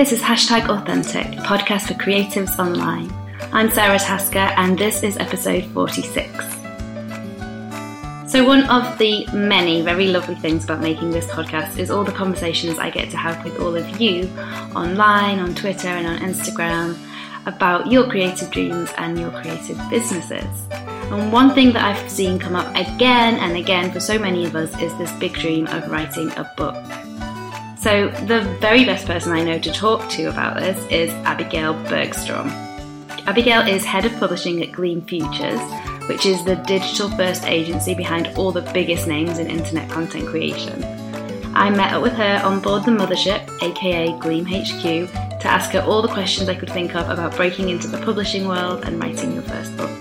This is Hashtag Authentic, podcast for creatives online. I'm Sarah Tasker, and this is episode 46. So, one of the many very lovely things about making this podcast is all the conversations I get to have with all of you online, on Twitter, and on Instagram about your creative dreams and your creative businesses. And one thing that I've seen come up again and again for so many of us is this big dream of writing a book. So, the very best person I know to talk to about this is Abigail Bergstrom. Abigail is head of publishing at Gleam Futures, which is the digital first agency behind all the biggest names in internet content creation. I met up with her on board the mothership, aka Gleam HQ, to ask her all the questions I could think of about breaking into the publishing world and writing your first book.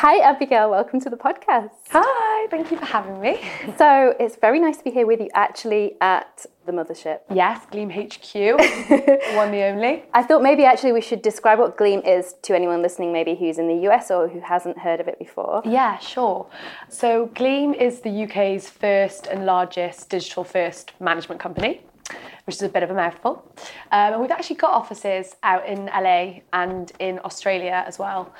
Hi, Abigail. Welcome to the podcast. Hi, thank you for having me. So it's very nice to be here with you actually at the mothership. Yes, Gleam HQ, one the only. I thought maybe actually we should describe what Gleam is to anyone listening, maybe who's in the US or who hasn't heard of it before. Yeah, sure. So Gleam is the UK's first and largest digital first management company which is a bit of a mouthful. Um, and we've actually got offices out in LA and in Australia as well.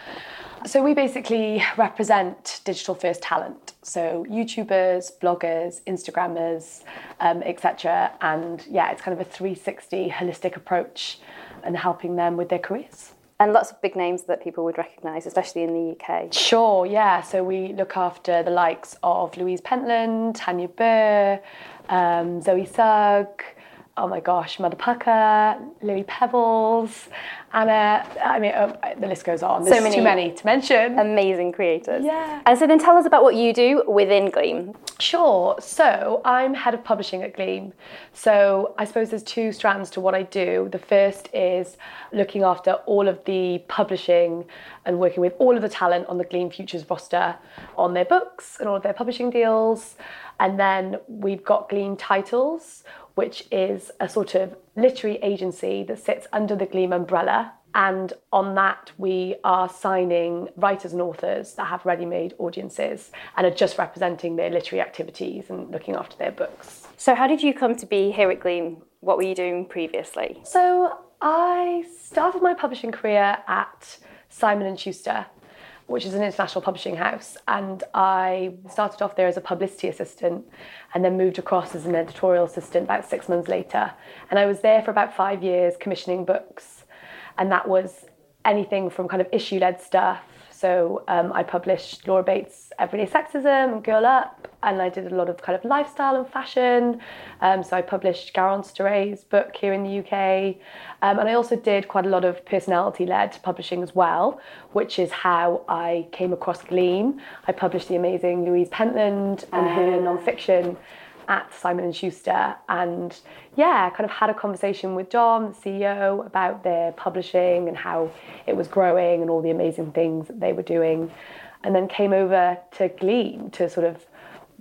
So we basically represent digital first talent. So YouTubers, bloggers, Instagrammers, um, etc. And yeah, it's kind of a 360 holistic approach and helping them with their careers. And lots of big names that people would recognise, especially in the UK. Sure, yeah. So we look after the likes of Louise Pentland, Tanya Burr, um, Zoe Sugg, oh my gosh, Mother Pucker, Lily Pebbles, Anna. I mean, oh, the list goes on. There's so many too many to mention. Amazing creators. Yeah. And so then tell us about what you do within Gleam. Sure. So I'm head of publishing at Gleam. So I suppose there's two strands to what I do. The first is looking after all of the publishing and working with all of the talent on the Gleam Futures roster on their books and all of their publishing deals. And then we've got Gleam titles, which is a sort of literary agency that sits under the Gleam umbrella. And on that, we are signing writers and authors that have ready made audiences and are just representing their literary activities and looking after their books. So, how did you come to be here at Gleam? What were you doing previously? So, I started my publishing career at Simon and Schuster which is an international publishing house. And I started off there as a publicity assistant and then moved across as an editorial assistant about six months later. And I was there for about five years commissioning books. And that was anything from kind of issue led stuff so um, I published Laura Bates' Everyday Sexism and Girl Up, and I did a lot of kind of lifestyle and fashion. Um, so I published Garance Doré's book here in the UK, um, and I also did quite a lot of personality-led publishing as well, which is how I came across Gleam. I published the amazing Louise Pentland and her ah. nonfiction at Simon and Schuster, and yeah, kind of had a conversation with Dom, the CEO, about their publishing and how it was growing and all the amazing things that they were doing, and then came over to Gleam to sort of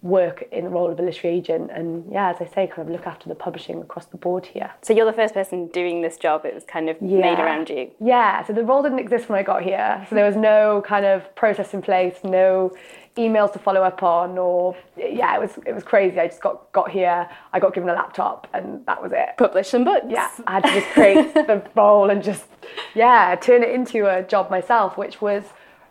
work in the role of a literary agent and yeah as i say kind of look after the publishing across the board here. So you're the first person doing this job. It was kind of yeah. made around you. Yeah. So the role didn't exist when i got here. So there was no kind of process in place no emails to follow up on or yeah it was it was crazy. I just got got here i got given a laptop and that was it. Publish some books. Yeah i had to just create the role and just yeah turn it into a job myself which was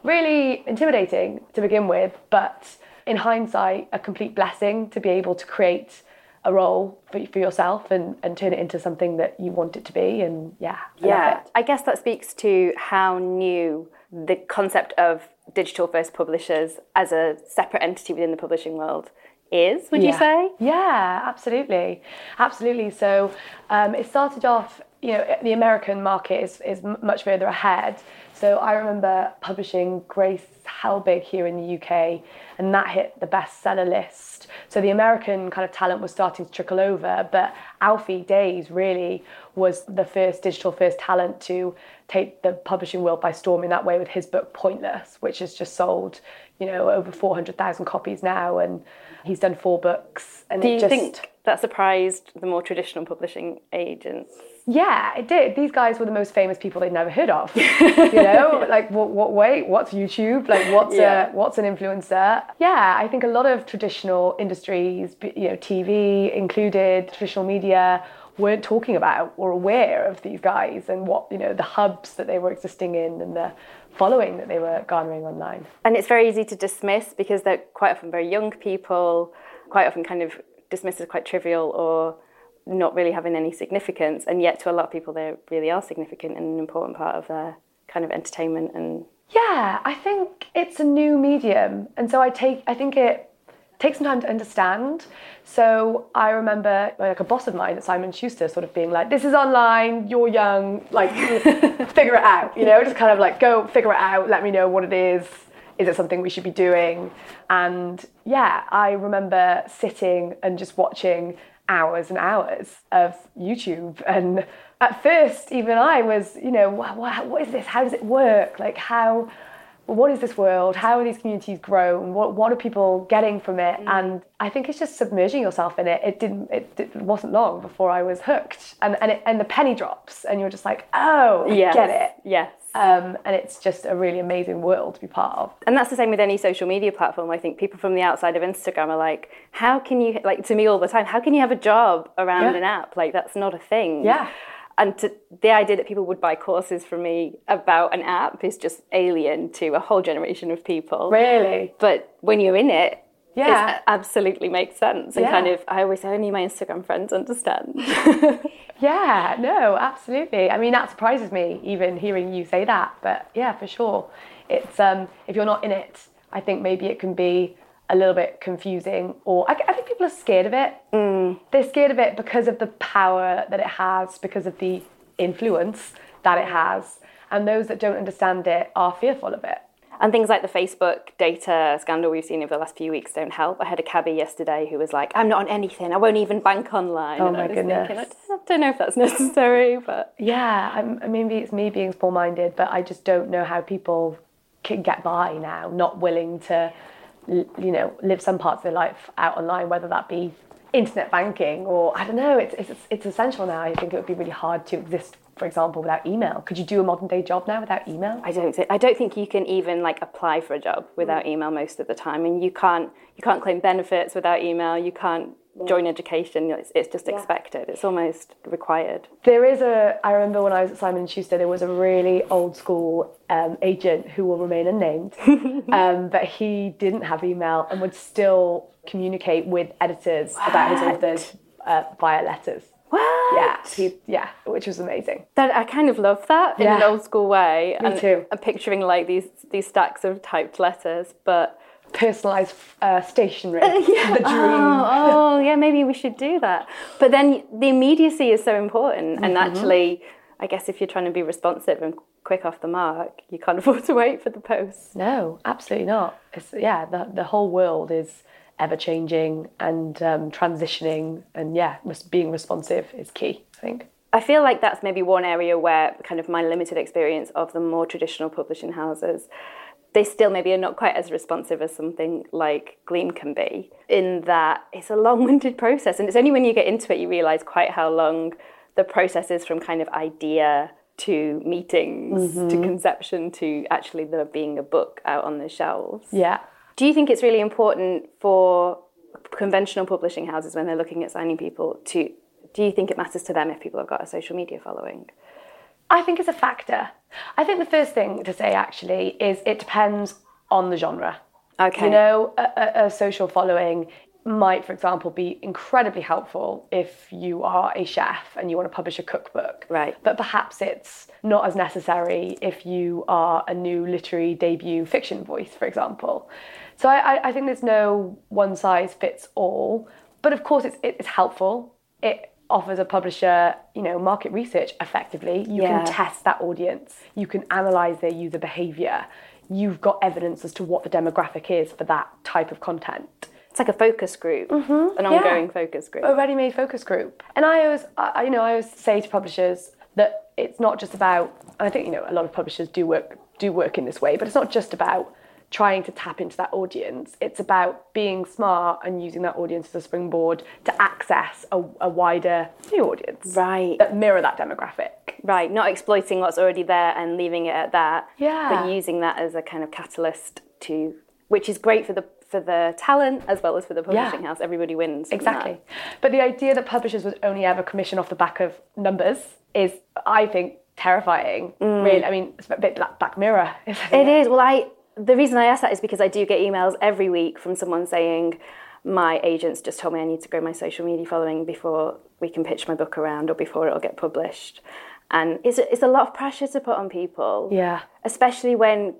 really intimidating to begin with but in hindsight a complete blessing to be able to create a role for, for yourself and, and turn it into something that you want it to be and yeah I yeah i guess that speaks to how new the concept of digital first publishers as a separate entity within the publishing world is, would yeah. you say? Yeah, absolutely. Absolutely. So um, it started off, you know, the American market is, is much further ahead. So I remember publishing Grace Helbig here in the UK, and that hit the bestseller list. So the American kind of talent was starting to trickle over, but Alfie Deyes really was the first digital first talent to take the publishing world by storm in that way with his book Pointless, which has just sold, you know, over 400,000 copies now. And he's done four books. And Do you just... think that surprised the more traditional publishing agents? Yeah, it did. These guys were the most famous people they'd never heard of. you know, like what? What? Wait, what's YouTube? Like, what's yeah. a what's an influencer? Yeah, I think a lot of traditional industries, you know, TV included, traditional media, weren't talking about or aware of these guys and what you know the hubs that they were existing in and the following that they were garnering online. And it's very easy to dismiss because they're quite often very young people, quite often kind of dismissed as quite trivial or not really having any significance. And yet, to a lot of people, they really are significant and an important part of their kind of entertainment and. Yeah, I think it's a new medium, and so I take. I think it takes some time to understand. So I remember like a boss of mine at Simon Schuster sort of being like, "This is online. You're young. Like, figure it out. You know, just kind of like go figure it out. Let me know what it is. Is it something we should be doing?" And yeah, I remember sitting and just watching hours and hours of YouTube and at first even I was you know what, what is this how does it work like how what is this world? How are these communities grown? What what are people getting from it? Mm. And I think it's just submerging yourself in it. It didn't. It, it wasn't long before I was hooked, and and it, and the penny drops, and you're just like, oh, yes. get it. Yes. Um, and it's just a really amazing world to be part of. And that's the same with any social media platform. I think people from the outside of Instagram are like, how can you, like to me all the time, how can you have a job around yeah. an app? Like, that's not a thing. Yeah and to, the idea that people would buy courses from me about an app is just alien to a whole generation of people. Really? But when you're in it, yeah, it absolutely makes sense. And yeah. kind of, I always say, only my Instagram friends understand. yeah, no, absolutely. I mean, that surprises me, even hearing you say that. But yeah, for sure, it's um, if you're not in it, I think maybe it can be a little bit confusing or I, I think people are scared of it. Mm. They're scared of it because of the power that it has, because of the influence that it has. And those that don't understand it are fearful of it. And things like the Facebook data scandal we've seen over the last few weeks don't help. I had a cabbie yesterday who was like, I'm not on anything. I won't even bank online. Oh and my goodness. Thinking, I don't know if that's necessary, but. Yeah, I'm, maybe it's me being small minded, but I just don't know how people can get by now, not willing to you know, live some parts of their life out online, whether that be internet banking or I don't know. It's it's it's essential now. I think it would be really hard to exist, for example, without email. Could you do a modern day job now without email? I don't. Th- I don't think you can even like apply for a job without mm. email most of the time, and you can't you can't claim benefits without email. You can't join education. It's, it's just yeah. expected. It's almost required. There is a. I remember when I was at Simon and Schuster, there was a really old school um, agent who will remain unnamed, um, but he didn't have email and would still communicate with editors what? about his authors uh, via letters. What? Yeah, he, yeah, which was amazing. That I kind of love that in yeah. an old school way. Me and, too. I'm picturing like these these stacks of typed letters, but personalized uh, stationery. Uh, yeah. The dream. Oh, oh, yeah, maybe we should do that. But then the immediacy is so important. Mm-hmm. And actually, I guess if you're trying to be responsive and quick off the mark, you can't afford to wait for the post. No, absolutely not. It's, yeah, the, the whole world is ever changing and um, transitioning. And yeah, being responsive is key, I think. I feel like that's maybe one area where kind of my limited experience of the more traditional publishing houses they still maybe are not quite as responsive as something like Gleam can be, in that it's a long winded process. And it's only when you get into it you realise quite how long the process is from kind of idea to meetings mm-hmm. to conception to actually there being a book out on the shelves. Yeah. Do you think it's really important for conventional publishing houses when they're looking at signing people to do you think it matters to them if people have got a social media following? I think it's a factor. I think the first thing to say actually is it depends on the genre. Okay. You know, a, a, social following might, for example, be incredibly helpful if you are a chef and you want to publish a cookbook. Right. But perhaps it's not as necessary if you are a new literary debut fiction voice, for example. So I, I think there's no one size fits all. But of course, it's, it's helpful. It offers a publisher, you know, market research effectively. You yeah. can test that audience. You can analyze their user behavior. You've got evidence as to what the demographic is for that type of content. It's like a focus group, mm-hmm. an ongoing yeah. focus group, a ready-made focus group. And I always, I, you know, I always say to publishers that it's not just about. And I think you know a lot of publishers do work do work in this way, but it's not just about trying to tap into that audience. It's about being smart and using that audience as a springboard to access a, a wider new audience. Right. That mirror that demographic. Right. Not exploiting what's already there and leaving it at that. Yeah. But using that as a kind of catalyst to which is great for the for the talent as well as for the publishing house. Everybody wins. Exactly. that. But the idea that publishers would only ever commission off the back of numbers is, I think, terrifying. Really, I mean, it's a bit Black, Black Mirror. isn't Mm. It is. Well, I the reason I ask that is because I do get emails every week from someone saying my agents just told me I need to grow my social media following before we can pitch my book around or before it'll get published. And it's a, it's a lot of pressure to put on people. Yeah. Especially when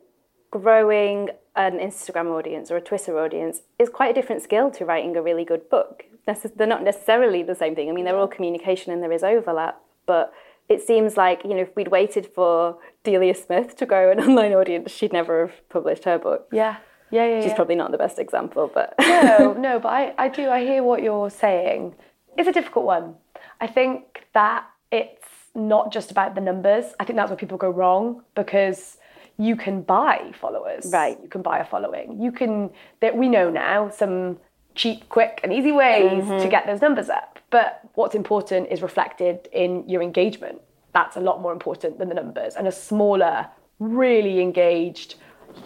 growing an Instagram audience or a Twitter audience is quite a different skill to writing a really good book. They're not necessarily the same thing. I mean, they're all communication and there is overlap, but it seems like you know if we'd waited for Delia Smith to grow an online audience, she'd never have published her book. Yeah. Yeah, yeah, She's yeah. probably not the best example, but no, no, but I, I do. I hear what you're saying. It's a difficult one. I think that it's not just about the numbers. I think that's where people go wrong because you can buy followers. Right. You can buy a following. You can that we know now some cheap, quick, and easy ways to mm-hmm. get those numbers up. But what's important is reflected in your engagement. That's a lot more important than the numbers. And a smaller, really engaged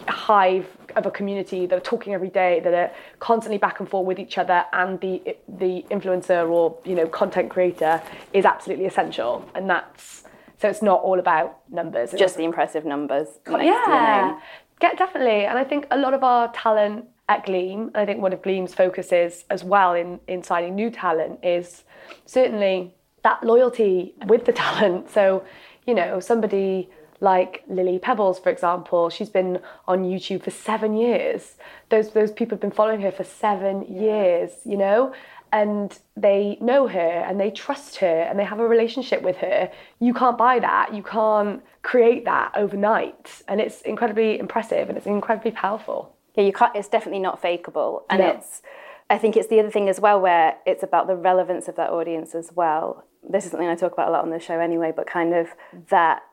hive of a community that are talking every day, that are constantly back and forth with each other, and the the influencer or you know content creator is absolutely essential. And that's so it's not all about numbers. It's just the impressive numbers. yeah, get definitely. And I think a lot of our talent at Gleam, I think one of Gleam's focuses as well in in signing new talent is certainly that loyalty with the talent. So you know somebody like Lily Pebbles, for example, she's been on YouTube for seven years. Those those people have been following her for seven years, you know, and they know her and they trust her and they have a relationship with her. You can't buy that. You can't create that overnight, and it's incredibly impressive and it's incredibly powerful. Yeah, you can't. It's definitely not fakeable, and No. it's. I think it's the other thing as well, where it's about the relevance of that audience as well. This is something I talk about a lot on the show anyway, but kind of that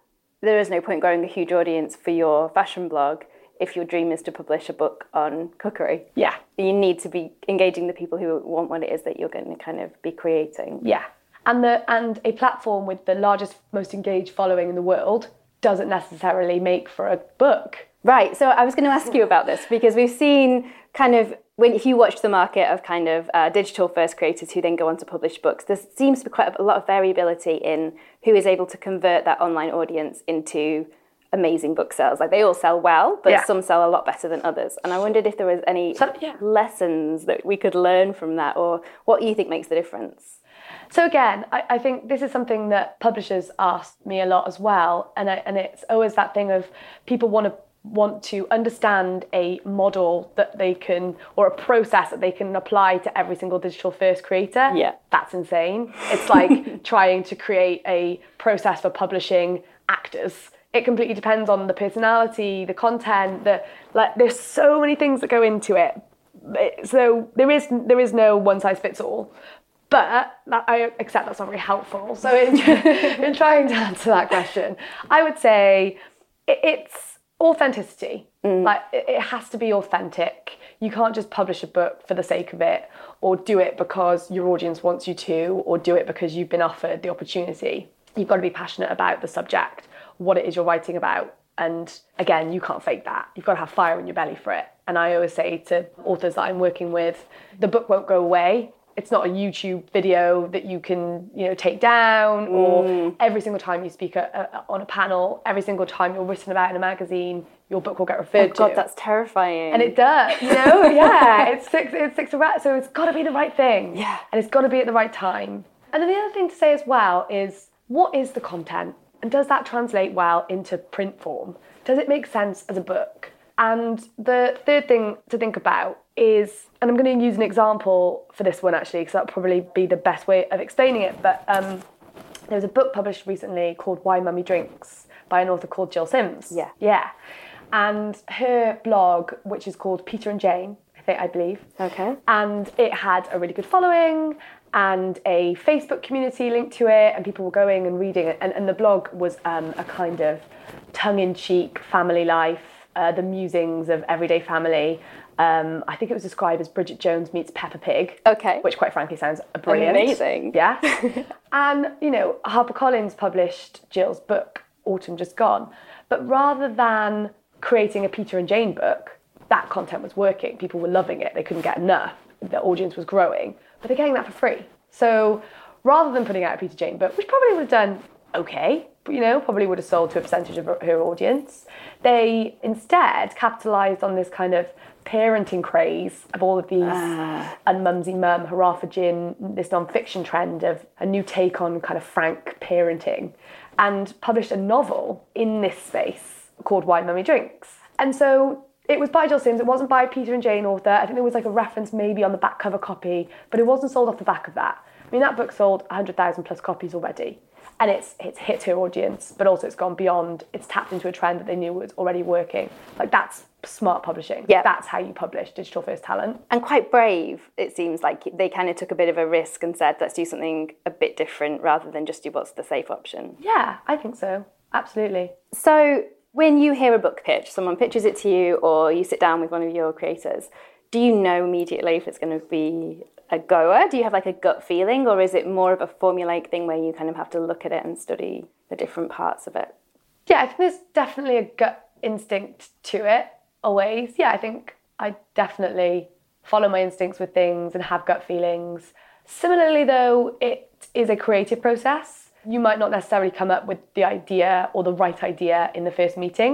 there is no point growing a huge audience for your fashion blog if your dream is to publish a book on cookery. Yeah, You need to be engaging the people who want what it is that you're going to kind of be creating. yeah, and the and a platform with the largest, most engaged following in the world doesn't necessarily make for a book. Right. So I was going to ask you about this because we've seen kind of when if you watch the market of kind of uh, digital first creators who then go on to publish books, there seems to be quite a lot of variability in who is able to convert that online audience into amazing book sales. Like they all sell well, but Yeah. some sell a lot better than others. And I wondered if there was any So- yeah. lessons that we could learn from that, or what you think makes the difference. So again, I, I think this is something that publishers ask me a lot as well, and I, and it's always that thing of people want to want to understand a model that they can or a process that they can apply to every single digital first creator. Yeah. that's insane. It's like trying to create a process for publishing actors. It completely depends on the personality, the content, the like. There's so many things that go into it. So there is there is no one size fits all. But that, I accept that's not very helpful. So in, in trying to answer that question, I would say it, it's authenticity. Mm. Like it, it has to be authentic. You can't just publish a book for the sake of it, or do it because your audience wants you to, or do it because you've been offered the opportunity. You've got to be passionate about the subject, what it is you're writing about. And again, you can't fake that. You've got to have fire in your belly for it. And I always say to authors that I'm working with, the book won't go away. It's not a YouTube video that you can, you know, take down, or mm. every single time you speak a, a, on a panel, every single time you're written about in a magazine, your book will get referred. Oh God, that's terrifying. And it does, you know, yeah. It sticks, it sticks around. So it's got to be the right thing. Yeah. And it's got to be at the right time. And then the other thing to say as well is what is the content? And does that translate well into print form? Does it make sense as a book? And the third thing to think about is, and I'm going to use an example for this one actually, because that'll probably be the best way of explaining it. But um, there was a book published recently called Why Mummy Drinks by an author called Gill Sims. Yeah. Yeah. And her blog, which is called Peter and Jane, I think I believe. Okay. And it had a really good following and a Facebook community linked to it, and people were going and reading it. And, and the blog was um, a kind of tongue-in-cheek family life, uh, the musings of everyday family. Um, I think it was described as Bridget Jones meets Peppa Pig. Okay. Which, quite frankly, sounds brilliant. Amazing. Yeah. and, you know, HarperCollins published Gill's book, Autumn Just Gone. But rather than creating a Peter and Jane book, that content was working. People were loving it. They couldn't get enough. The audience was growing, but they're getting that for free. So rather than putting out a Peter Jane book, which probably would have done okay, you know, probably would have sold to a percentage of her audience, they instead capitalised on this kind of parenting craze of all of these uh. and mumsy mum, hurrah for gin, this non-fiction trend of a new take on kind of frank parenting, and published a novel in this space called Why Mummy Drinks. And so it was by Gill Sims. It wasn't by Peter and Jane author. I think there was like a reference maybe on the back cover copy, but it wasn't sold off the back of that. I mean, that book sold 100,000 plus copies already. And it's, it's hit her audience, but also it's gone beyond, it's tapped into a trend that they knew was already working. Like, that's smart publishing. Yeah. That's how you publish digital first talent. And quite brave, it seems like they kind of took a bit of a risk and said, let's do something a bit different rather than just do what's the safe option. Yeah, I think so. Absolutely. So, when you hear a book pitch, someone pitches it to you, or you sit down with one of your creators, do you know immediately if it's going to be a goer? Do you have like a gut feeling, or is it more of a formulaic thing where you kind of have to look at it and study the different parts of it? Yeah, I think there's definitely a gut instinct to it always. Yeah, I think I definitely follow my instincts with things and have gut feelings. Similarly, though, it is a creative process. You might not necessarily come up with the idea or the right idea in the first meeting.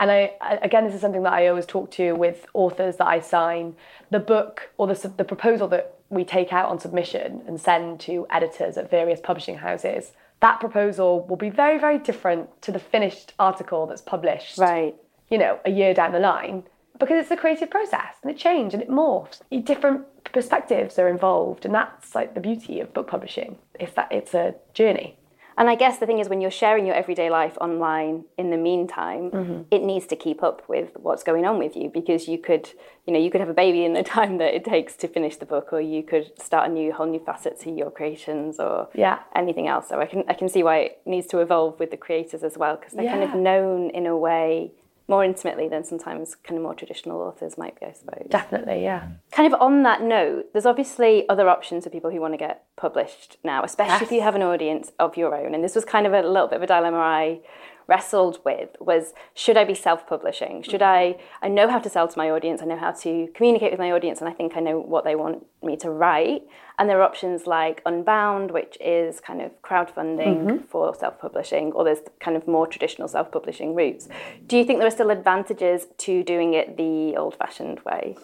And I, again, this is something that I always talk to with authors that I sign. The book or the, the proposal that we take out on submission and send to editors at various publishing houses, that proposal will be very, very different to the finished article that's published. Right. You know, a year down the line, because it's a creative process and it changes and it morphs. Different perspectives are involved, and that's like the beauty of book publishing. Is that it's a journey. And I guess the thing is, when you're sharing your everyday life online in the meantime, mm-hmm. it needs to keep up with what's going on with you because you could, you know, you could have a baby in the time that it takes to finish the book, or you could start a new whole new facet to your creations, or yeah. anything else. So I can I can see why it needs to evolve with the creators as well because they're yeah. kind of known in a way more intimately than sometimes kind of more traditional authors might be, I suppose. Definitely, yeah. Mm. Kind of on that note, there's obviously other options for people who want to get published now, especially yes. if you have an audience of your own. And this was kind of a little bit of a dilemma I wrestled with was should I be self-publishing? Should I I know how to sell to my audience, I know how to communicate with my audience and I think I know what they want me to write. And there are options like Unbound, which is kind of crowdfunding mm-hmm. for self-publishing, or there's kind of more traditional self-publishing routes. Do you think there are still advantages to doing it the old-fashioned way?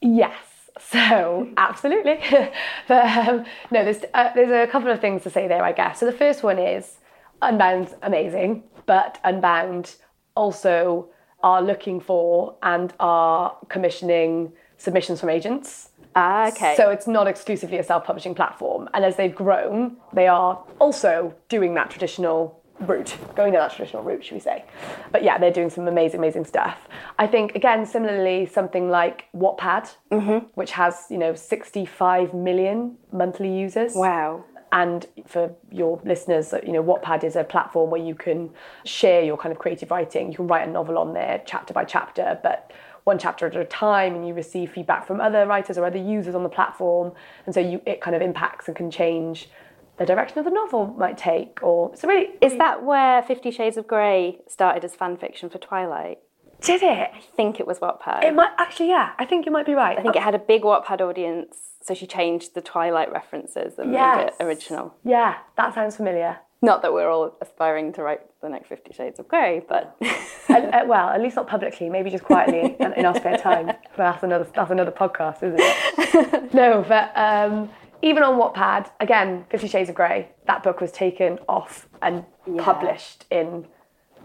Yes. So absolutely, but um, no, there's uh, there's a couple of things to say there, I guess. So the first one is Unbound's amazing but Unbound also are looking for and are commissioning submissions from agents. Ah, okay. So it's not exclusively a self-publishing platform. And as they've grown, they are also doing that traditional route, going down that traditional route, should we say. But yeah, they're doing some amazing, amazing stuff. I think, again, similarly, something like Wattpad, mm-hmm. which has, you know, 65 million monthly users. Wow. And for your listeners, you know, Wattpad is a platform where you can share your kind of creative writing. You can write a novel on there chapter by chapter, but one chapter at a time and you receive feedback from other writers or other users on the platform. And so you it kind of impacts and can change the direction of the novel might take or so really Is that where Fifty Shades of Grey started as fan fiction for Twilight? Did it? I think it was Wattpad. It might actually, yeah. I think you might be right. I think it had a big Wattpad audience, so she changed the Twilight references and yes. made it original. Yeah, that sounds familiar. Not that we're all aspiring to write the next Fifty Shades of Grey, but uh, uh, well, at least not publicly. Maybe just quietly in, in our spare time. But that's another that's another podcast, isn't it? no, but um, even on Wattpad, again, Fifty Shades of Grey. That book was taken off and yeah. published in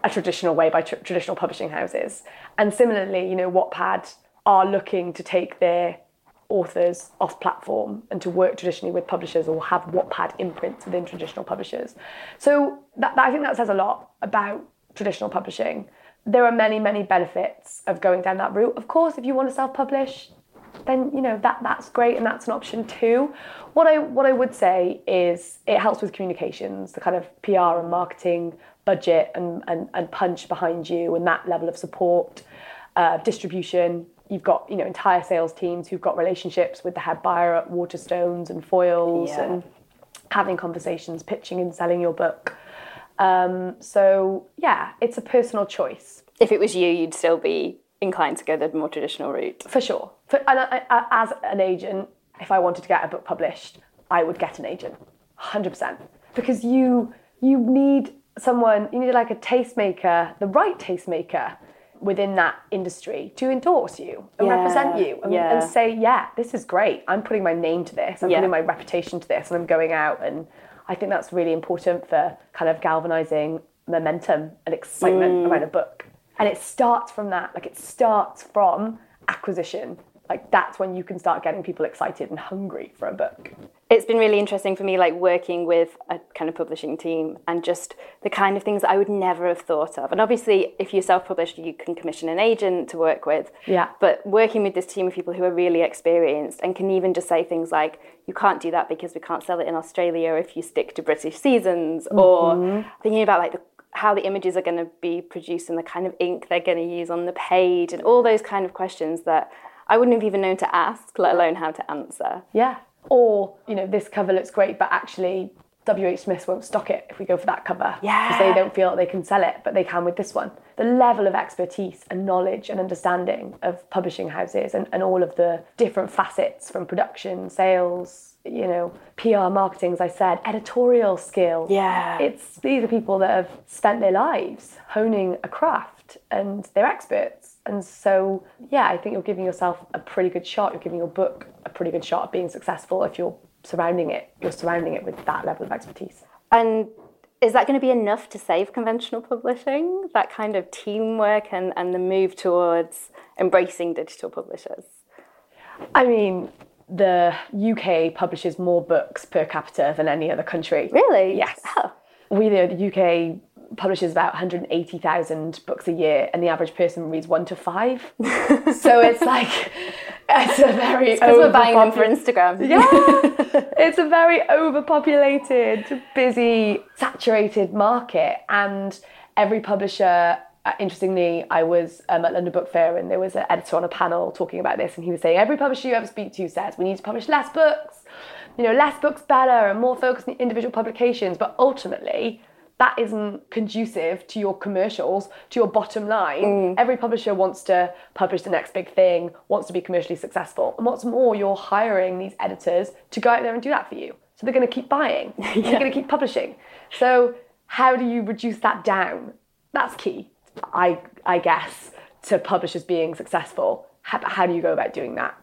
a traditional way by tr- traditional publishing houses. And similarly, you know, Wattpad are looking to take their authors off platform and to work traditionally with publishers or have Wattpad imprints within traditional publishers. So that, that, I think that says a lot about traditional publishing. There are many, many benefits of going down that route. Of course, if you want to self-publish, then you know that that's great and that's an option too. What I what I would say is it helps with communications, the kind of PR and marketing budget and, and, and punch behind you and that level of support, uh, distribution. You've got you know entire sales teams who've got relationships with the head buyer at Waterstones and Foyles yeah. and having conversations, pitching and selling your book. Um, so yeah, it's a personal choice. If it was you, you'd still be inclined to go the more traditional route. For sure. For, and I, I, as an agent, if I wanted to get a book published, I would get an agent, 100%. Because you you need someone, you need like a tastemaker, the right tastemaker within that industry to endorse you and Yeah, represent you and, yeah. and say, yeah, this is great. I'm putting my name to this. I'm Yeah. putting my reputation to this and I'm going out. And I think that's really important for kind of galvanizing momentum and excitement Mm. around a book. And it starts from that. Like it starts from acquisition. Like that's when you can start getting people excited and hungry for a book. It's been really interesting for me, like working with a kind of publishing team and just the kind of things I would never have thought of. And obviously, if you're self published, you can commission an agent to work with. Yeah. But working with this team of people who are really experienced and can even just say things like, you can't do that because we can't sell it in Australia if you stick to British seasons, mm-hmm. or thinking about like the, how the images are going to be produced and the kind of ink they're going to use on the page, and all those kind of questions that I wouldn't have even known to ask, let alone how to answer. Yeah. Or, you know, this cover looks great, but actually WH Smith won't stock it if we go for that cover. Because Yeah. they don't feel they can sell it, but they can with this one. The level of expertise and knowledge and understanding of publishing houses and, and all of the different facets from production, sales, you know, PR, marketing, as I said, editorial skill. Yeah. It's these are people that have spent their lives honing a craft and they're experts. And so, yeah, I think you're giving yourself a pretty good shot. You're giving your book pretty good shot at being successful if you're surrounding it. You're surrounding it with that level of expertise. And is that going to be enough to save conventional publishing? That kind of teamwork and, and the move towards embracing digital publishers? I mean, the UK publishes more books per capita than any other country. Really? Yes. Oh. We know the UK publishes about 180,000 books a year, and the average person reads one to five. so it's like, it's a very Because we're buying them for Instagram. Yeah, it's a very overpopulated, busy, saturated market, and every publisher. Uh, interestingly, I was um, at London Book Fair and there was an editor on a panel talking about this, and he was saying every publisher you ever speak to says we need to publish less books, you know, less books better, and more focus on individual publications. But ultimately, that isn't conducive to your commercials, to your bottom line. Mm. Every publisher wants to publish the next big thing, wants to be commercially successful. And what's more, you're hiring these editors to go out there and do that for you. So they're going to keep buying, and they're going to keep publishing. So, how do you reduce that down? That's key, I, I guess, to publishers being successful. How, how do you go about doing that?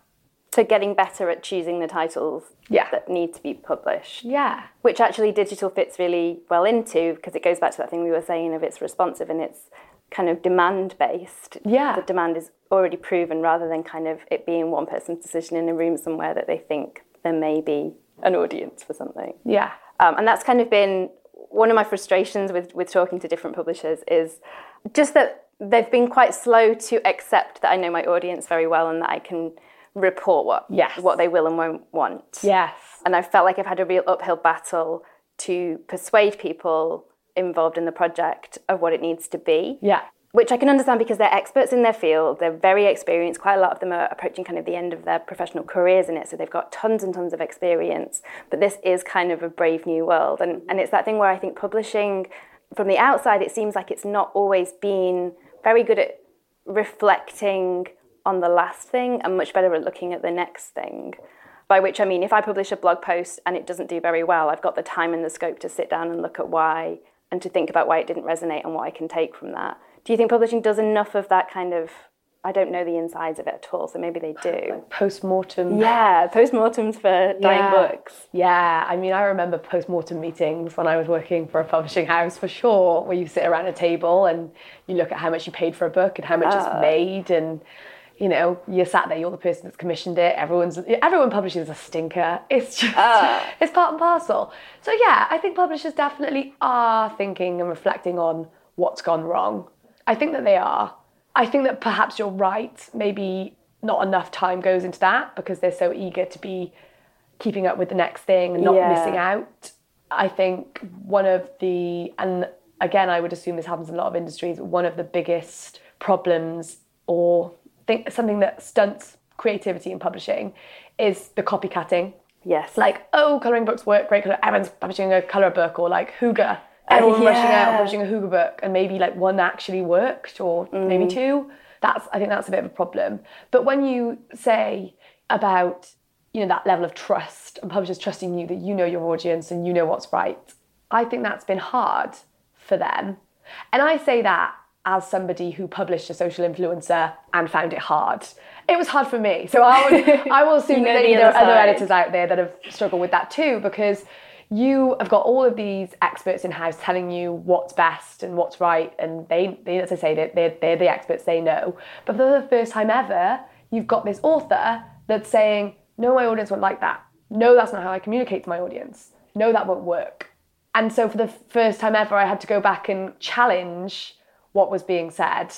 So getting better at choosing the titles Yeah. that need to be published. Yeah. Which actually digital fits really well into because it goes back to that thing we were saying of it's responsive and it's kind of demand based. Yeah. The demand is already proven rather than kind of it being one person's decision in a room somewhere that they think there may be an audience for something. Yeah. Um, and that's kind of been one of my frustrations with, with talking to different publishers is just that they've been quite slow to accept that I know my audience very well and that I can report what Yes. what they will and won't want. Yes. And I felt like I've had a real uphill battle to persuade people involved in the project of what it needs to be Yeah. which I can understand because they're experts in their field. They're very experienced. Quite a lot of them are approaching kind of the end of their professional careers in it, so they've got tons and tons of experience. But this is kind of a brave new world, and and it's that thing where I think publishing from the outside, it seems like it's not always been very good at reflecting on the last thing and much better at looking at the next thing. By which I mean, if I publish a blog post and it doesn't do very well, I've got the time and the scope to sit down and look at why and to think about why it didn't resonate and what I can take from that. Do you think publishing does enough of that kind of? I don't know the insides of it at all, so maybe they do. Post-mortem. Yeah, postmortems for dying Yeah. books. Yeah, I mean, I remember post-mortem meetings when I was working for a publishing house for sure, where you sit around a table and you look at how much you paid for a book and how much it's ah. made, and you know, you're sat there, you're the person that's commissioned it. Everyone's everyone publishes a stinker. It's just ah. it's part and parcel. So yeah, I think publishers definitely are thinking and reflecting on what's gone wrong. I think that they are. I think that perhaps you're right. Maybe not enough time goes into that because they're so eager to be keeping up with the next thing and not Yeah. missing out. I think one of the, and again, I would assume this happens in a lot of industries, one of the biggest problems or think something that stunts creativity in publishing is the copycatting. Yes. Like, oh, colouring books work great, everyone's publishing a colour book, or like hygge. Uh, Everyone rushing out and publishing a hygge book, and maybe like one actually worked, or maybe mm. two. That's I think that's a bit of a problem. But when you say about you know that level of trust and publishers trusting you that you know your audience and you know what's right, I think that's been hard for them. And I say that as somebody who published a social influencer and found it hard. It was hard for me. So I, would, I will assume You know that the there are other other editors out there that have struggled with that too because you have got all of these experts in house telling you what's best and what's right, and they, they as I say, they're, they're, they're the experts, they know. But for the first time ever, you've got this author that's saying, No, my audience won't like that. No, that's not how I communicate to my audience. No, that won't work. And so for the first time ever, I had to go back and challenge what was being said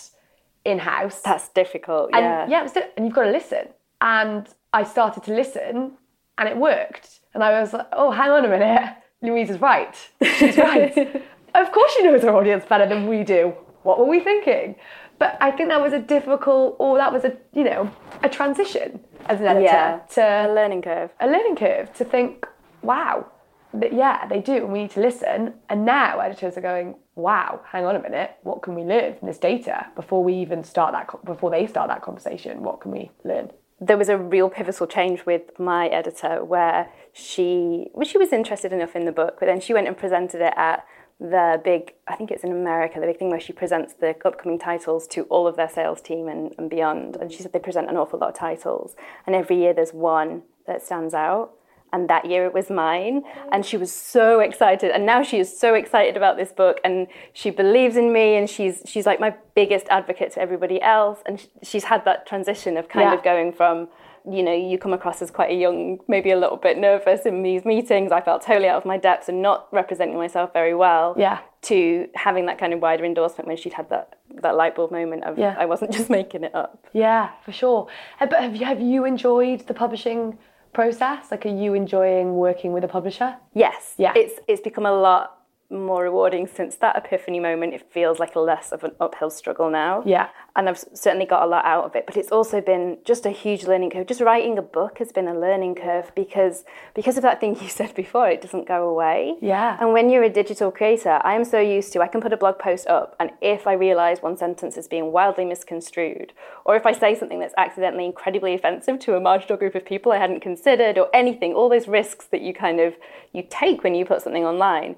in house. That's difficult. And yeah. yeah, it was di- and you've got to listen. And I started to listen, and it worked. And I was like, oh, hang on a minute, Louise is right. She's right. of course, she knows her audience better than we do. What were we thinking? But I think that was a difficult, or that was a you know a transition as an editor Yeah. to A learning curve. a learning curve to think, wow, that yeah, they do, and we need to listen. And now editors are going, wow, hang on a minute, what can we learn from this data before we even start that, before they start that conversation? What can we learn? there was a real pivotal change with my editor where she well, she was interested enough in the book, but then she went and presented it at the big I think it's in America, the big thing where she presents the upcoming titles to all of their sales team and, and beyond. And she said they present an awful lot of titles. And every year there's one that stands out. And that year it was mine. And she was so excited. And now she is so excited about this book and she believes in me and she's she's like my biggest advocate to everybody else. And she's had that transition of kind Yeah. of going from you know, you come across as quite a young, maybe a little bit nervous in these meetings. I felt totally out of my depth and not representing myself very well. Yeah. To having that kind of wider endorsement when she'd had that that light bulb moment of Yeah. I wasn't just making it up. Yeah, for sure. Uh, But have you, have you enjoyed the publishing process? Like, are you enjoying working with a publisher? Yes. Yeah. It's it's become a lot more rewarding since that epiphany moment. It feels like a less of an uphill struggle now. Yeah. And I've certainly got a lot out of it, but it's also been just a huge learning curve. Just writing a book has been a learning curve because because of that thing you said before, it doesn't go away. Yeah. And when you're a digital creator, I am so used to I can put a blog post up and if I realize one sentence is being wildly misconstrued, or if I say something that's accidentally incredibly offensive to a marginal group of people I hadn't considered or anything, all those risks that you kind of you take when you put something online,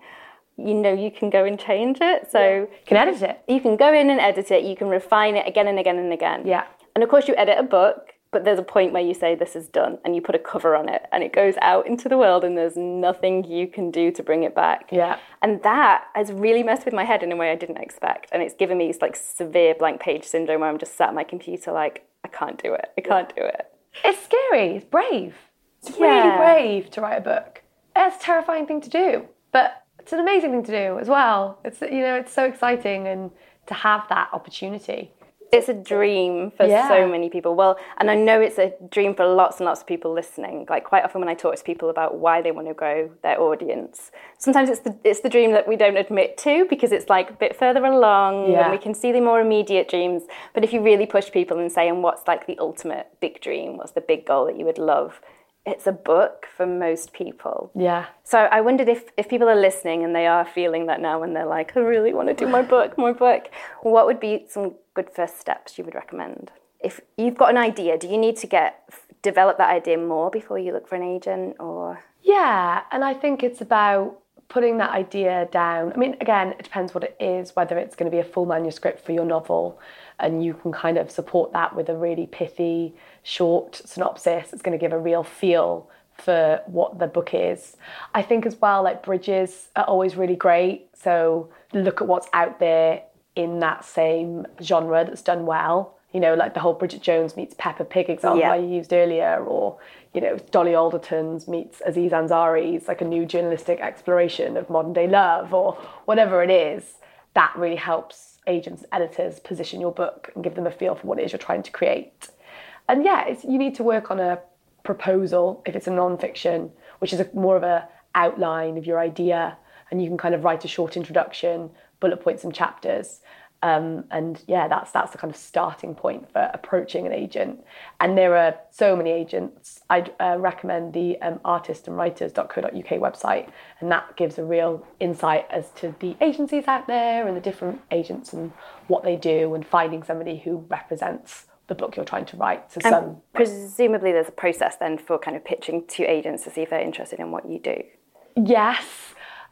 you know you can go and change it. So You can edit it. you can go in and edit it, you can refine it again and again and again. Yeah. And of course, you edit a book, but there's a point where you say this is done and you put a cover on it and it goes out into the world and there's nothing you can do to bring it back. Yeah. And that has really messed with my head in a way I didn't expect. And it's given me this like severe blank page syndrome where I'm just sat at my computer like, I can't do it. I can't do it. It's scary. It's brave. It's really brave to write a book. It's a terrifying thing to do, but it's an amazing thing to do as well. It's you know it's so exciting and to have that opportunity. It's a dream for Yeah. so many people. Well, and I know it's a dream for lots and lots of people listening. Like quite often when I talk to people about why they want to grow their audience, sometimes it's the it's the dream that we don't admit to because it's like a bit further along Yeah. and we can see the more immediate dreams. But if you really push people and say, and what's like the ultimate big dream? What's the big goal that you would love? It's a book for most people. Yeah. So I wondered if, if people are listening and they are feeling that now and they're like, I really want to do my book, my book, what would be some good first steps you would recommend? If you've got an idea, do you need to get develop that idea more before you look for an agent or Yeah, and I think it's about putting that idea down. I mean, again, it depends what it is, whether it's going to be a full manuscript for your novel and you can kind of support that with a really pithy, short synopsis. It's going to give a real feel for what the book is. I think as well, like bridges are always really great. So look at what's out there in that same genre that's done well. You know, like the whole Bridget Jones meets Peppa Pig example Yeah. I used earlier, or you know, Dolly Alderton's meets Aziz Ansari's, like a new journalistic exploration of modern day love, or whatever it is. That really helps agents, editors position your book and give them a feel for what it is you're trying to create. And yeah, you need to work on a proposal if it's a non-fiction, which is a, more of a outline of your idea, and you can kind of write a short introduction, bullet points and chapters, Um, and yeah, that's that's the kind of starting point for approaching an agent. And there are so many agents. I'd uh, recommend the um, artistandwriters.co.uk website, and that gives a real insight as to the agencies out there and the different agents and what they do, and finding somebody who represents the book you're trying to write. So And some presumably there's a process then for kind of pitching to agents to see if they're interested in what you do. Yes,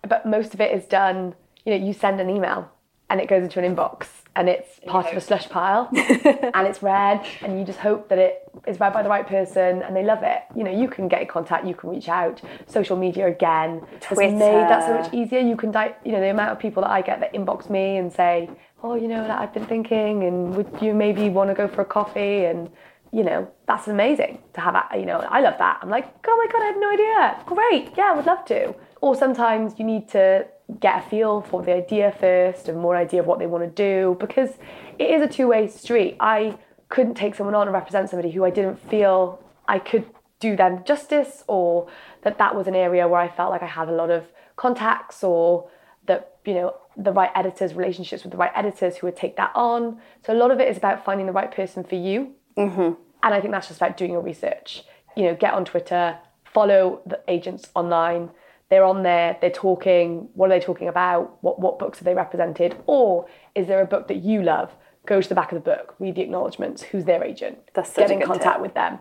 but most of it is done. You know, you send an email and it goes into an inbox and it's part of a slush pile and it's read and you just hope that it is read by the right person and they love it. You know, you can get in contact, you can reach out. Social media again has made that so much easier. You can, di- you know, the amount of people that I get that inbox me and say, oh, you know, that I've been thinking and would you maybe want to go for a coffee and you know, that's amazing to have, a- you know, I love that. I'm like, oh my God, I had no idea. Great. Yeah, I would love to. Or sometimes you need to get a feel for the idea first and more idea of what they want to do because it is a two way street. I couldn't take someone on and represent somebody who I didn't feel I could do them justice or that that was an area where I felt like I had a lot of contacts or that, you know, the right editors, relationships with the right editors who would take that on. So a lot of it is about finding the right person for you. Mm-hmm. And I think that's just about doing your research. You know, get on Twitter, follow the agents online. They're on there, they're talking. What are they talking about? What, what books have they represented? Or is there a book that you love? Go to the back of the book, read the acknowledgements. Who's their agent? That's Get in contact tip. with them.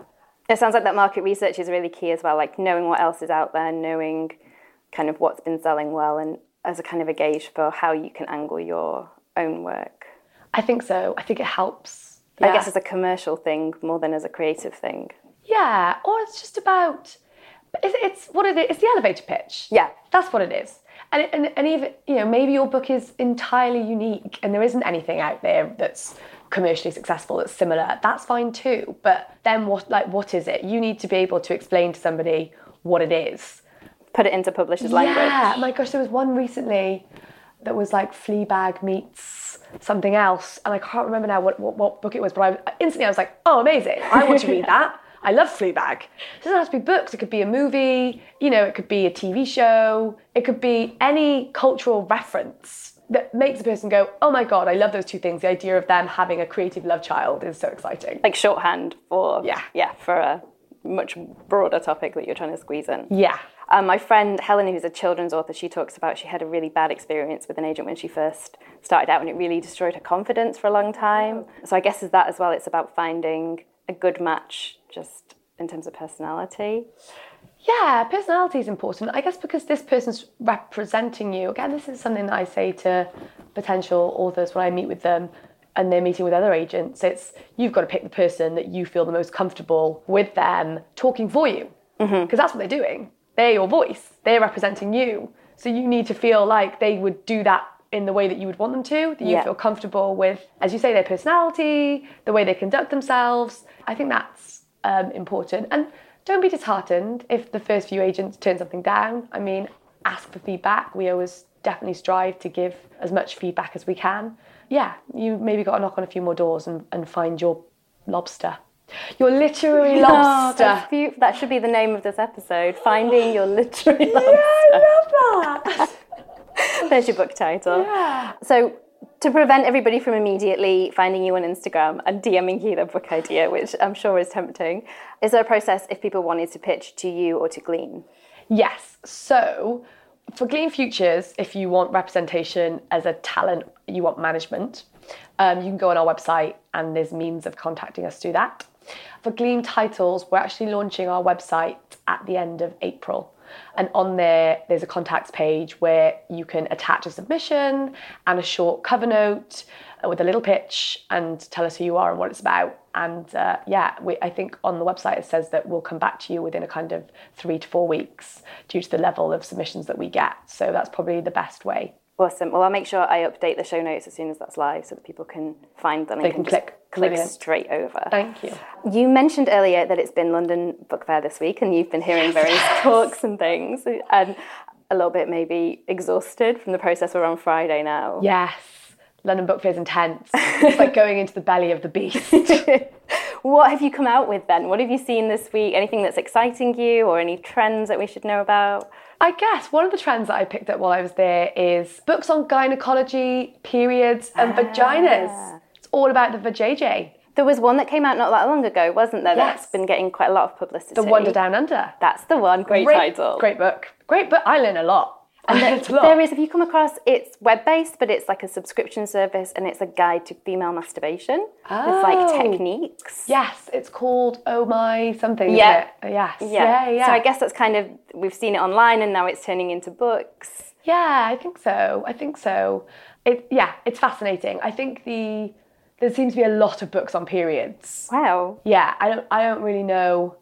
It sounds like that market research is really key as well, like knowing what else is out there, knowing kind of what's been selling well, and as a kind of a gauge for how you can angle your own work. I think so. I think it helps. I guess as a commercial thing more than as a creative thing. Yeah, or it's just about it's, it's what it is. It's the elevator pitch. Yeah. that's what it is. And, it- and and even you know maybe your book is entirely unique and there isn't anything out there that's commercially successful that's similar. That's fine too. But then what like what is it? You need to be able to explain to somebody what it is. Put it into publisher's language. Yeah, my gosh, there was one recently that was like Fleabag meets something else, and I can't remember now what, what, what book it was, but I instantly I was like, oh, amazing! I want to read that. I love Fleabag. It doesn't have to be books. It could be a movie. You know, it could be a TV show. It could be any cultural reference that makes a person go, oh my god, I love those two things. The idea of them having a creative love child is so exciting. Like shorthand for Yeah. yeah, for a much broader topic that you're trying to squeeze in. Yeah. Um, my friend Helen, who's a children's author, she talks about she had a really bad experience with an agent when she first started out, and it really destroyed her confidence for a long time. So I guess is that as well. It's about finding a good match, just in terms of personality. Yeah, personality is important. I guess because this person's representing you. Again, this is something that I say to potential authors when I meet with them and they're meeting with other agents. It's you've got to pick the person that you feel the most comfortable with them talking for you. Mm-hmm. Because that's what they're doing. They're your voice, they're representing you. So you need to feel like they would do that in the way that you would want them to, that you Yeah. feel comfortable with, as you say, their personality, the way they conduct themselves. I think that's um, important. And don't be disheartened if the first few agents turn something down. I mean, ask for feedback. We always definitely strive to give as much feedback as we can. Yeah, you maybe got to knock on a few more doors and, and find your lobster. Your literary Oh, lobster. beautiful. That should be the name of this episode. Finding your literary lobster. I love that. There's your book title. Yeah. So, to prevent everybody from immediately finding you on Instagram and DMing you their book idea, which I'm sure is tempting, is there a process if people wanted to pitch to you or to Gleam? Yes. So for Gleam Futures, if you want representation as a talent, you want management, um, you can go on our website and there's means of contacting us through that. For Gleam Titles, we're actually launching our website at the end of April. And on there, there's a contacts page where you can attach a submission and a short cover note uh, with a little pitch and tell us who you are and what it's about. And uh, yeah, we, I think on the website it says that we'll come back to you within a kind of three to four weeks due to the level of submissions that we get. So that's probably the best way. Awesome. Well, I'll make sure I update the show notes as soon as that's live so that people can find the link can click. Click Brilliant. straight over. Thank you. You mentioned earlier that it's been London Book Fair this week, and you've been hearing various talks and things, and a little bit maybe exhausted from the process. We're on Friday now. Yes, London Book Fair is intense. it's like going into the belly of the beast. What have you come out with then? What have you seen this week? Anything that's exciting you, or any trends that we should know about? I guess one of the trends that I picked up while I was there is books on gynecology, periods, and Ah. vaginas. It's all about the vajayjay. There was one that came out not that long ago, wasn't there? Yes. That's been getting quite a lot of publicity. The Wonder Down Under. That's the one. Great, title. Great book. Great book. I learn a lot. I learned a lot. There is, if you come across, it's web based, but it's like a subscription service and it's a guide to female masturbation. It's Oh. like techniques. Yes, it's called Oh My Something. Yeah. Yes. Yeah. Yeah. Yeah. So I guess that's kind of, we've seen it online and now it's turning into books. Yeah, I think so. I think so. It, yeah, it's fascinating. I think the there seems to be a lot of books on periods. Wow. Yeah, I don't I don't really know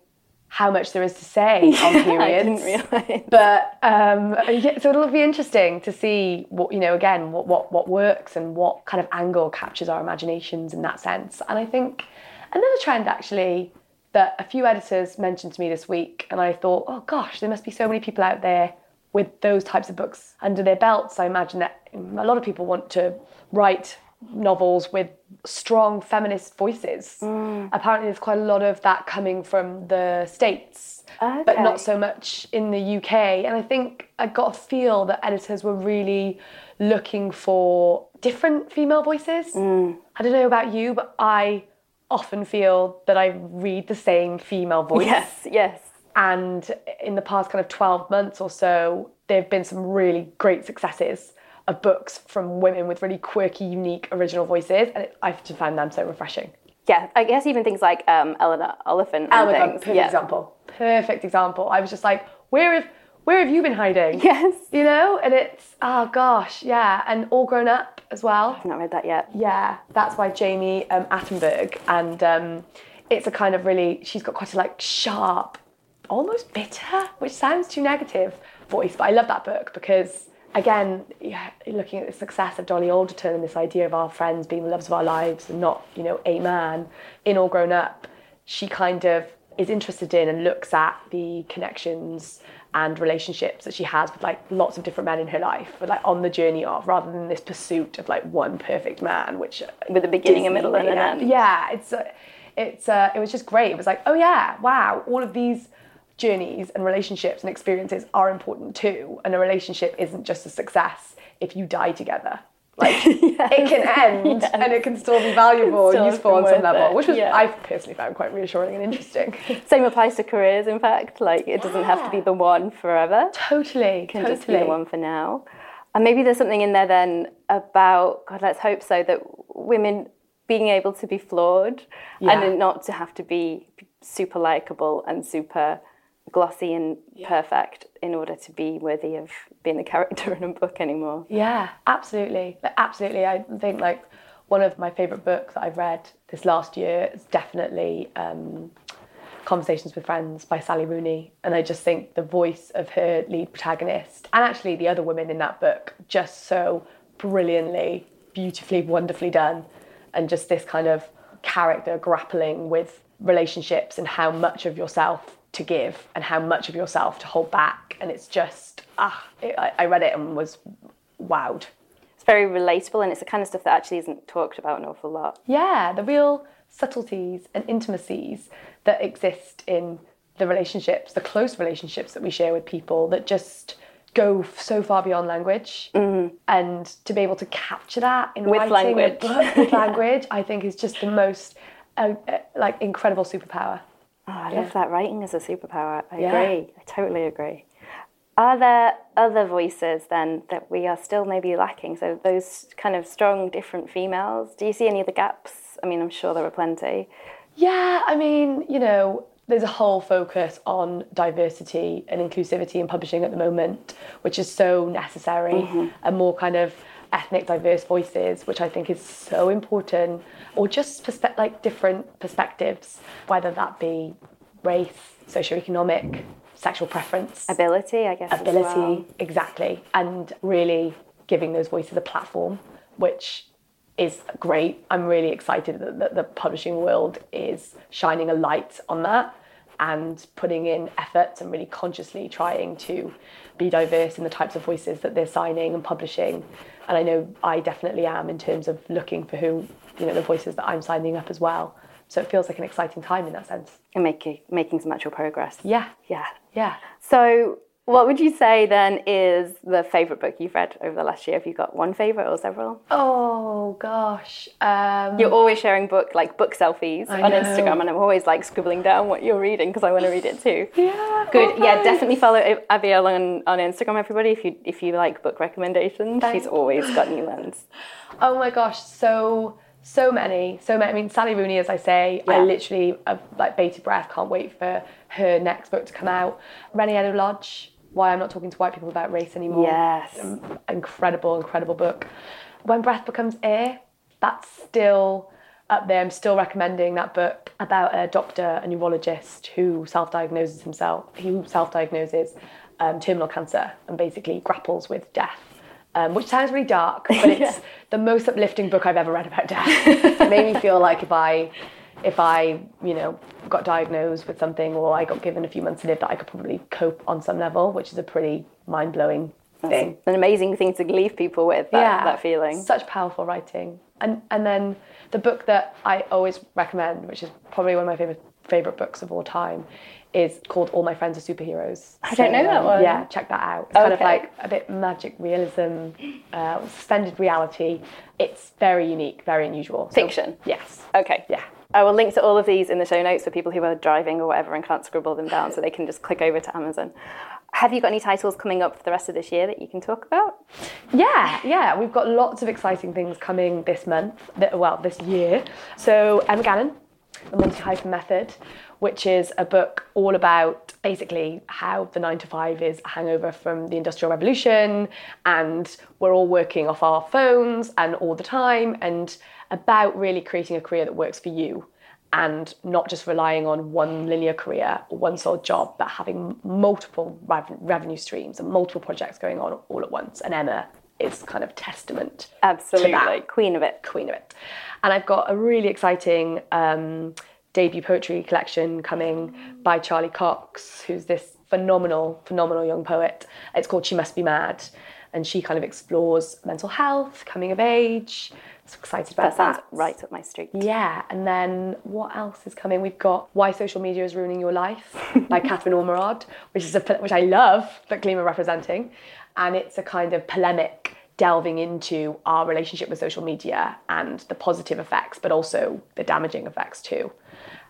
how much there is to say on periods. I didn't realise. But um, yeah, so it'll be interesting to see what you know again what, what what works and what kind of angle captures our imaginations in that sense. And I think another trend actually that a few editors mentioned to me this week, and I thought, oh gosh, there must be so many people out there with those types of books under their belts. I imagine that a lot of people want to write novels with strong feminist voices. Mm. Apparently, there's quite a lot of that coming from the States, but not so much in the UK. And I think I got a feel that editors were really looking for different female voices. Mm. I don't know about you, but I often feel that I read the same female voice. Yes, yes. And in the past kind of 12 months or so, there have been some really great successes of books from women with really quirky, unique, original voices. And it, I've just found them so refreshing. Yeah, I guess even things like um, Eleanor Oliphant Oh my God, perfect yeah. example. Perfect example. I was just like, where have, where have you been hiding? Yes. You know? And it's, oh gosh, yeah. And All Grown Up as well. I've not read that yet. Yeah, that's by Jami um, Attenberg, and um, it's a kind of really. She's got quite a like sharp, almost bitter, which sounds too negative, voice. But I love that book because again, yeah, looking at the success of Dolly Alderton and this idea of our friends being the loves of our lives and not you know a man in All Grown Up, she kind of is interested in and looks at the connections and relationships that she has with like lots of different men in her life, but like on the journey of, rather than this pursuit of like one perfect man, which With a beginning, a middle, and an end. Yeah, it's uh, it's uh, it was just great. It was like, oh yeah, wow, all of these journeys and relationships and experiences are important too, and a relationship isn't just a success if you die together. Like it can end and it can still be valuable Still and useful on some level, it, which was yeah. I personally found quite reassuring and interesting. Same applies to careers, in fact. Like, it doesn't have to be the one forever. totally, can totally. just be the one for now. And maybe there's something in there then about, God, let's hope so, that women being able to be flawed Yeah. and not to have to be super likable and super glossy and perfect in order to be worthy of being the character in a book anymore. Yeah, absolutely. Absolutely. I think like one of my favourite books that I've read this last year is definitely um, Conversations with Friends by Sally Rooney. And I just think the voice of her lead protagonist and actually the other women in that book just so brilliantly, beautifully, wonderfully done. And just this kind of character grappling with relationships and how much of yourself to give and how much of yourself to hold back. And it's just, ah, it, I, I read it and was wowed. It's very relatable and it's the kind of stuff that actually isn't talked about an awful lot. Yeah, the real subtleties and intimacies that exist in the relationships, the close relationships that we share with people that just go so far beyond language. And to be able to capture that in Mm-hmm. With writing language. a book with language, I think is just the most uh, uh, like incredible superpower. Oh, I love that writing is a superpower. I Yeah. agree. I totally agree. Are there other voices then that we are still maybe lacking? So those kind of strong, different females. Do you see any of the gaps? I mean, I'm sure there are plenty. Yeah, I mean, you know, there's a whole focus on diversity and inclusivity in publishing at the moment, which is so necessary, mm-hmm. and more kind of ethnic diverse voices, which I think is so important, or just perspe- like different perspectives, whether that be race, socioeconomic, sexual preference, Ability, I guess. ability, well. exactly, and really giving those voices a platform, which is great. I'm really excited that the publishing world is shining a light on that and putting in efforts and really consciously trying to be diverse in the types of voices that they're signing and publishing. And I know I definitely am in terms of looking for who, you know, the voices that I'm signing up as well. So it feels like an exciting time in that sense. And making making some actual progress. Yeah, Yeah. yeah. So What would you say then is the favourite book you've read over the last year? Have you got one favourite or several? Oh gosh. Um, You're always sharing book like book selfies I on know. Instagram, and I'm always like scribbling down what you're reading because I want to read it too. yeah. Good. oh, yeah, definitely follow Abigail on, on Instagram, everybody. If you if you like book recommendations, Thanks. she's always got new ones. Oh my gosh, so so many, so many. I mean, Sally Rooney, as I say, I Yeah. literally uh, like bated breath. Can't wait for her next book to come out. Reni Eddo-Lodge. Why I'm not talking to white people about race anymore. Yes. Um, incredible, incredible book. When breath becomes air. That's still up there. I'm still recommending that book about a doctor, a neurologist who self-diagnoses himself, who self-diagnoses um, terminal cancer and basically grapples with death. Um, which sounds really dark, but it's the most uplifting book I've ever read about death. it made me feel like if I, if I, you know, got diagnosed with something or I got given a few months to live, that I could probably cope on some level, which is a pretty mind-blowing thing. An amazing thing to leave people with that, that feeling. Such powerful writing. And and then the book that I always recommend, which is probably one of my favorite favorite books of all time, is called All My Friends Are Superheroes. I don't know that one. Yeah, check that out. It's kind of like a bit magic realism, uh, suspended reality. It's very unique, very unusual. So- Fiction? yes. Okay. Yeah. I will link to all of these in the show notes for people who are driving or whatever and can't scribble them down so they can just click over to Amazon. Have you got any titles coming up for the rest of this year that you can talk about? Yeah, yeah, we've got lots of exciting things coming this month, th- well, this year. So, Emma Gannon, The Multi-Hyphen Method, which is a book all about basically how the nine to five is a hangover from the Industrial Revolution, and we're all working off our phones and all the time, and about really creating a career that works for you and not just relying on one linear career or one sole job, but having multiple rev- revenue streams and multiple projects going on all at once. And Emma is kind of testament Absolutely. to that Queen of it. queen of it. And I've got a really exciting um, debut poetry collection coming by Charly Cox, who's this phenomenal, phenomenal young poet. It's called She Must Be Mad. And she kind of explores mental health, coming of age. So excited about That sounds that. right up my street. Yeah, and then what else is coming? We've got Why Social Media is Ruining Your Life by Katherine Ormerod, which is a which I love that Gleam are representing, and it's a kind of polemic delving into our relationship with social media and the positive effects, but also the damaging effects too.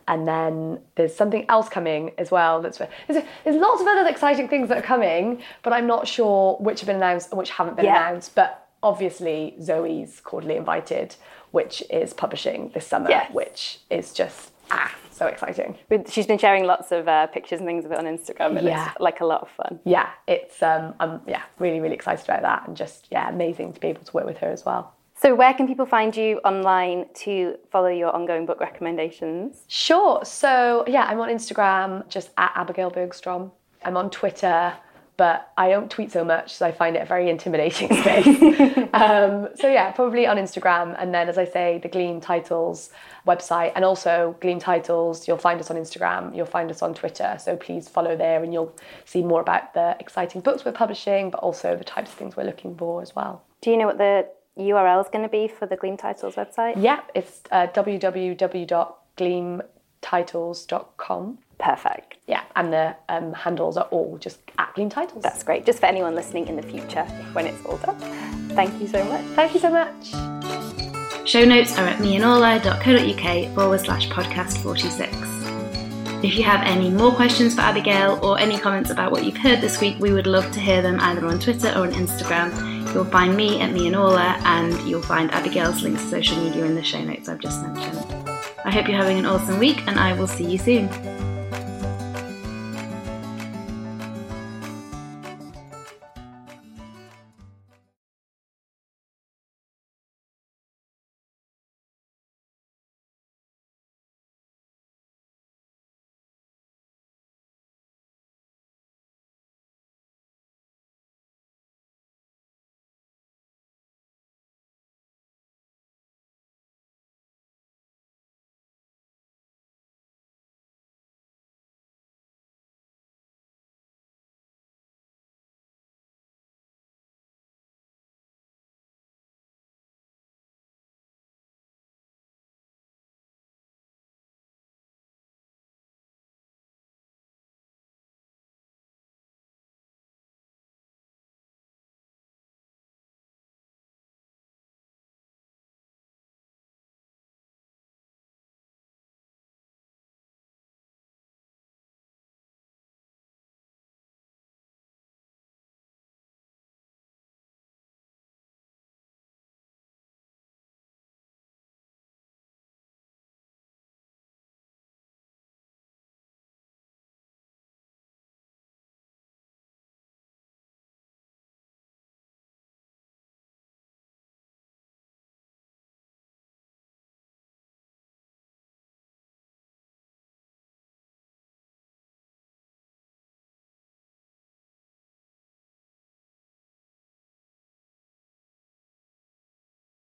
And then there's something else coming as well. That's there's, there's lots of other exciting things that are coming, but I'm not sure which have been announced and which haven't been Yeah. announced. But obviously, Zoe's Cordially Invited, which is publishing this summer, Yes. which is just ah so exciting. She's been sharing lots of uh, pictures and things of it on Instagram, and Yeah. it's like a lot of fun. Yeah, it's um I'm yeah really really excited about that and just yeah amazing to be able to work with her as well. So, where can people find you online to follow your ongoing book recommendations? Sure. So yeah, I'm on Instagram just at Abigail Bergstrom. I'm on Twitter, but I don't tweet so much, so I find it a very intimidating space. um, so yeah, probably on Instagram, and then as I say, the Gleam Titles website, and also Gleam Titles. You'll find us on Instagram. You'll find us on Twitter. So please follow there, and you'll see more about the exciting books we're publishing, but also the types of things we're looking for as well. Do you know what the URL is going to be for the Gleam Titles website? Yeah, it's uh, www.gleamtitles.com. Perfect. Yeah, and the um, handles are all just at Gleam Titles. That's great. Just for anyone listening in the future when it's all done. Thank you so much. Thank you so much. Show notes are at meandorla.co.uk forward slash podcast 46. If you have any more questions for Abigail or any comments about what you've heard this week, we would love to hear them either on Twitter or on Instagram. You'll find me at me and Orla, and you'll find Abigail's links to social media in the show notes I've just mentioned. I hope you're having an awesome week, and I will see you soon.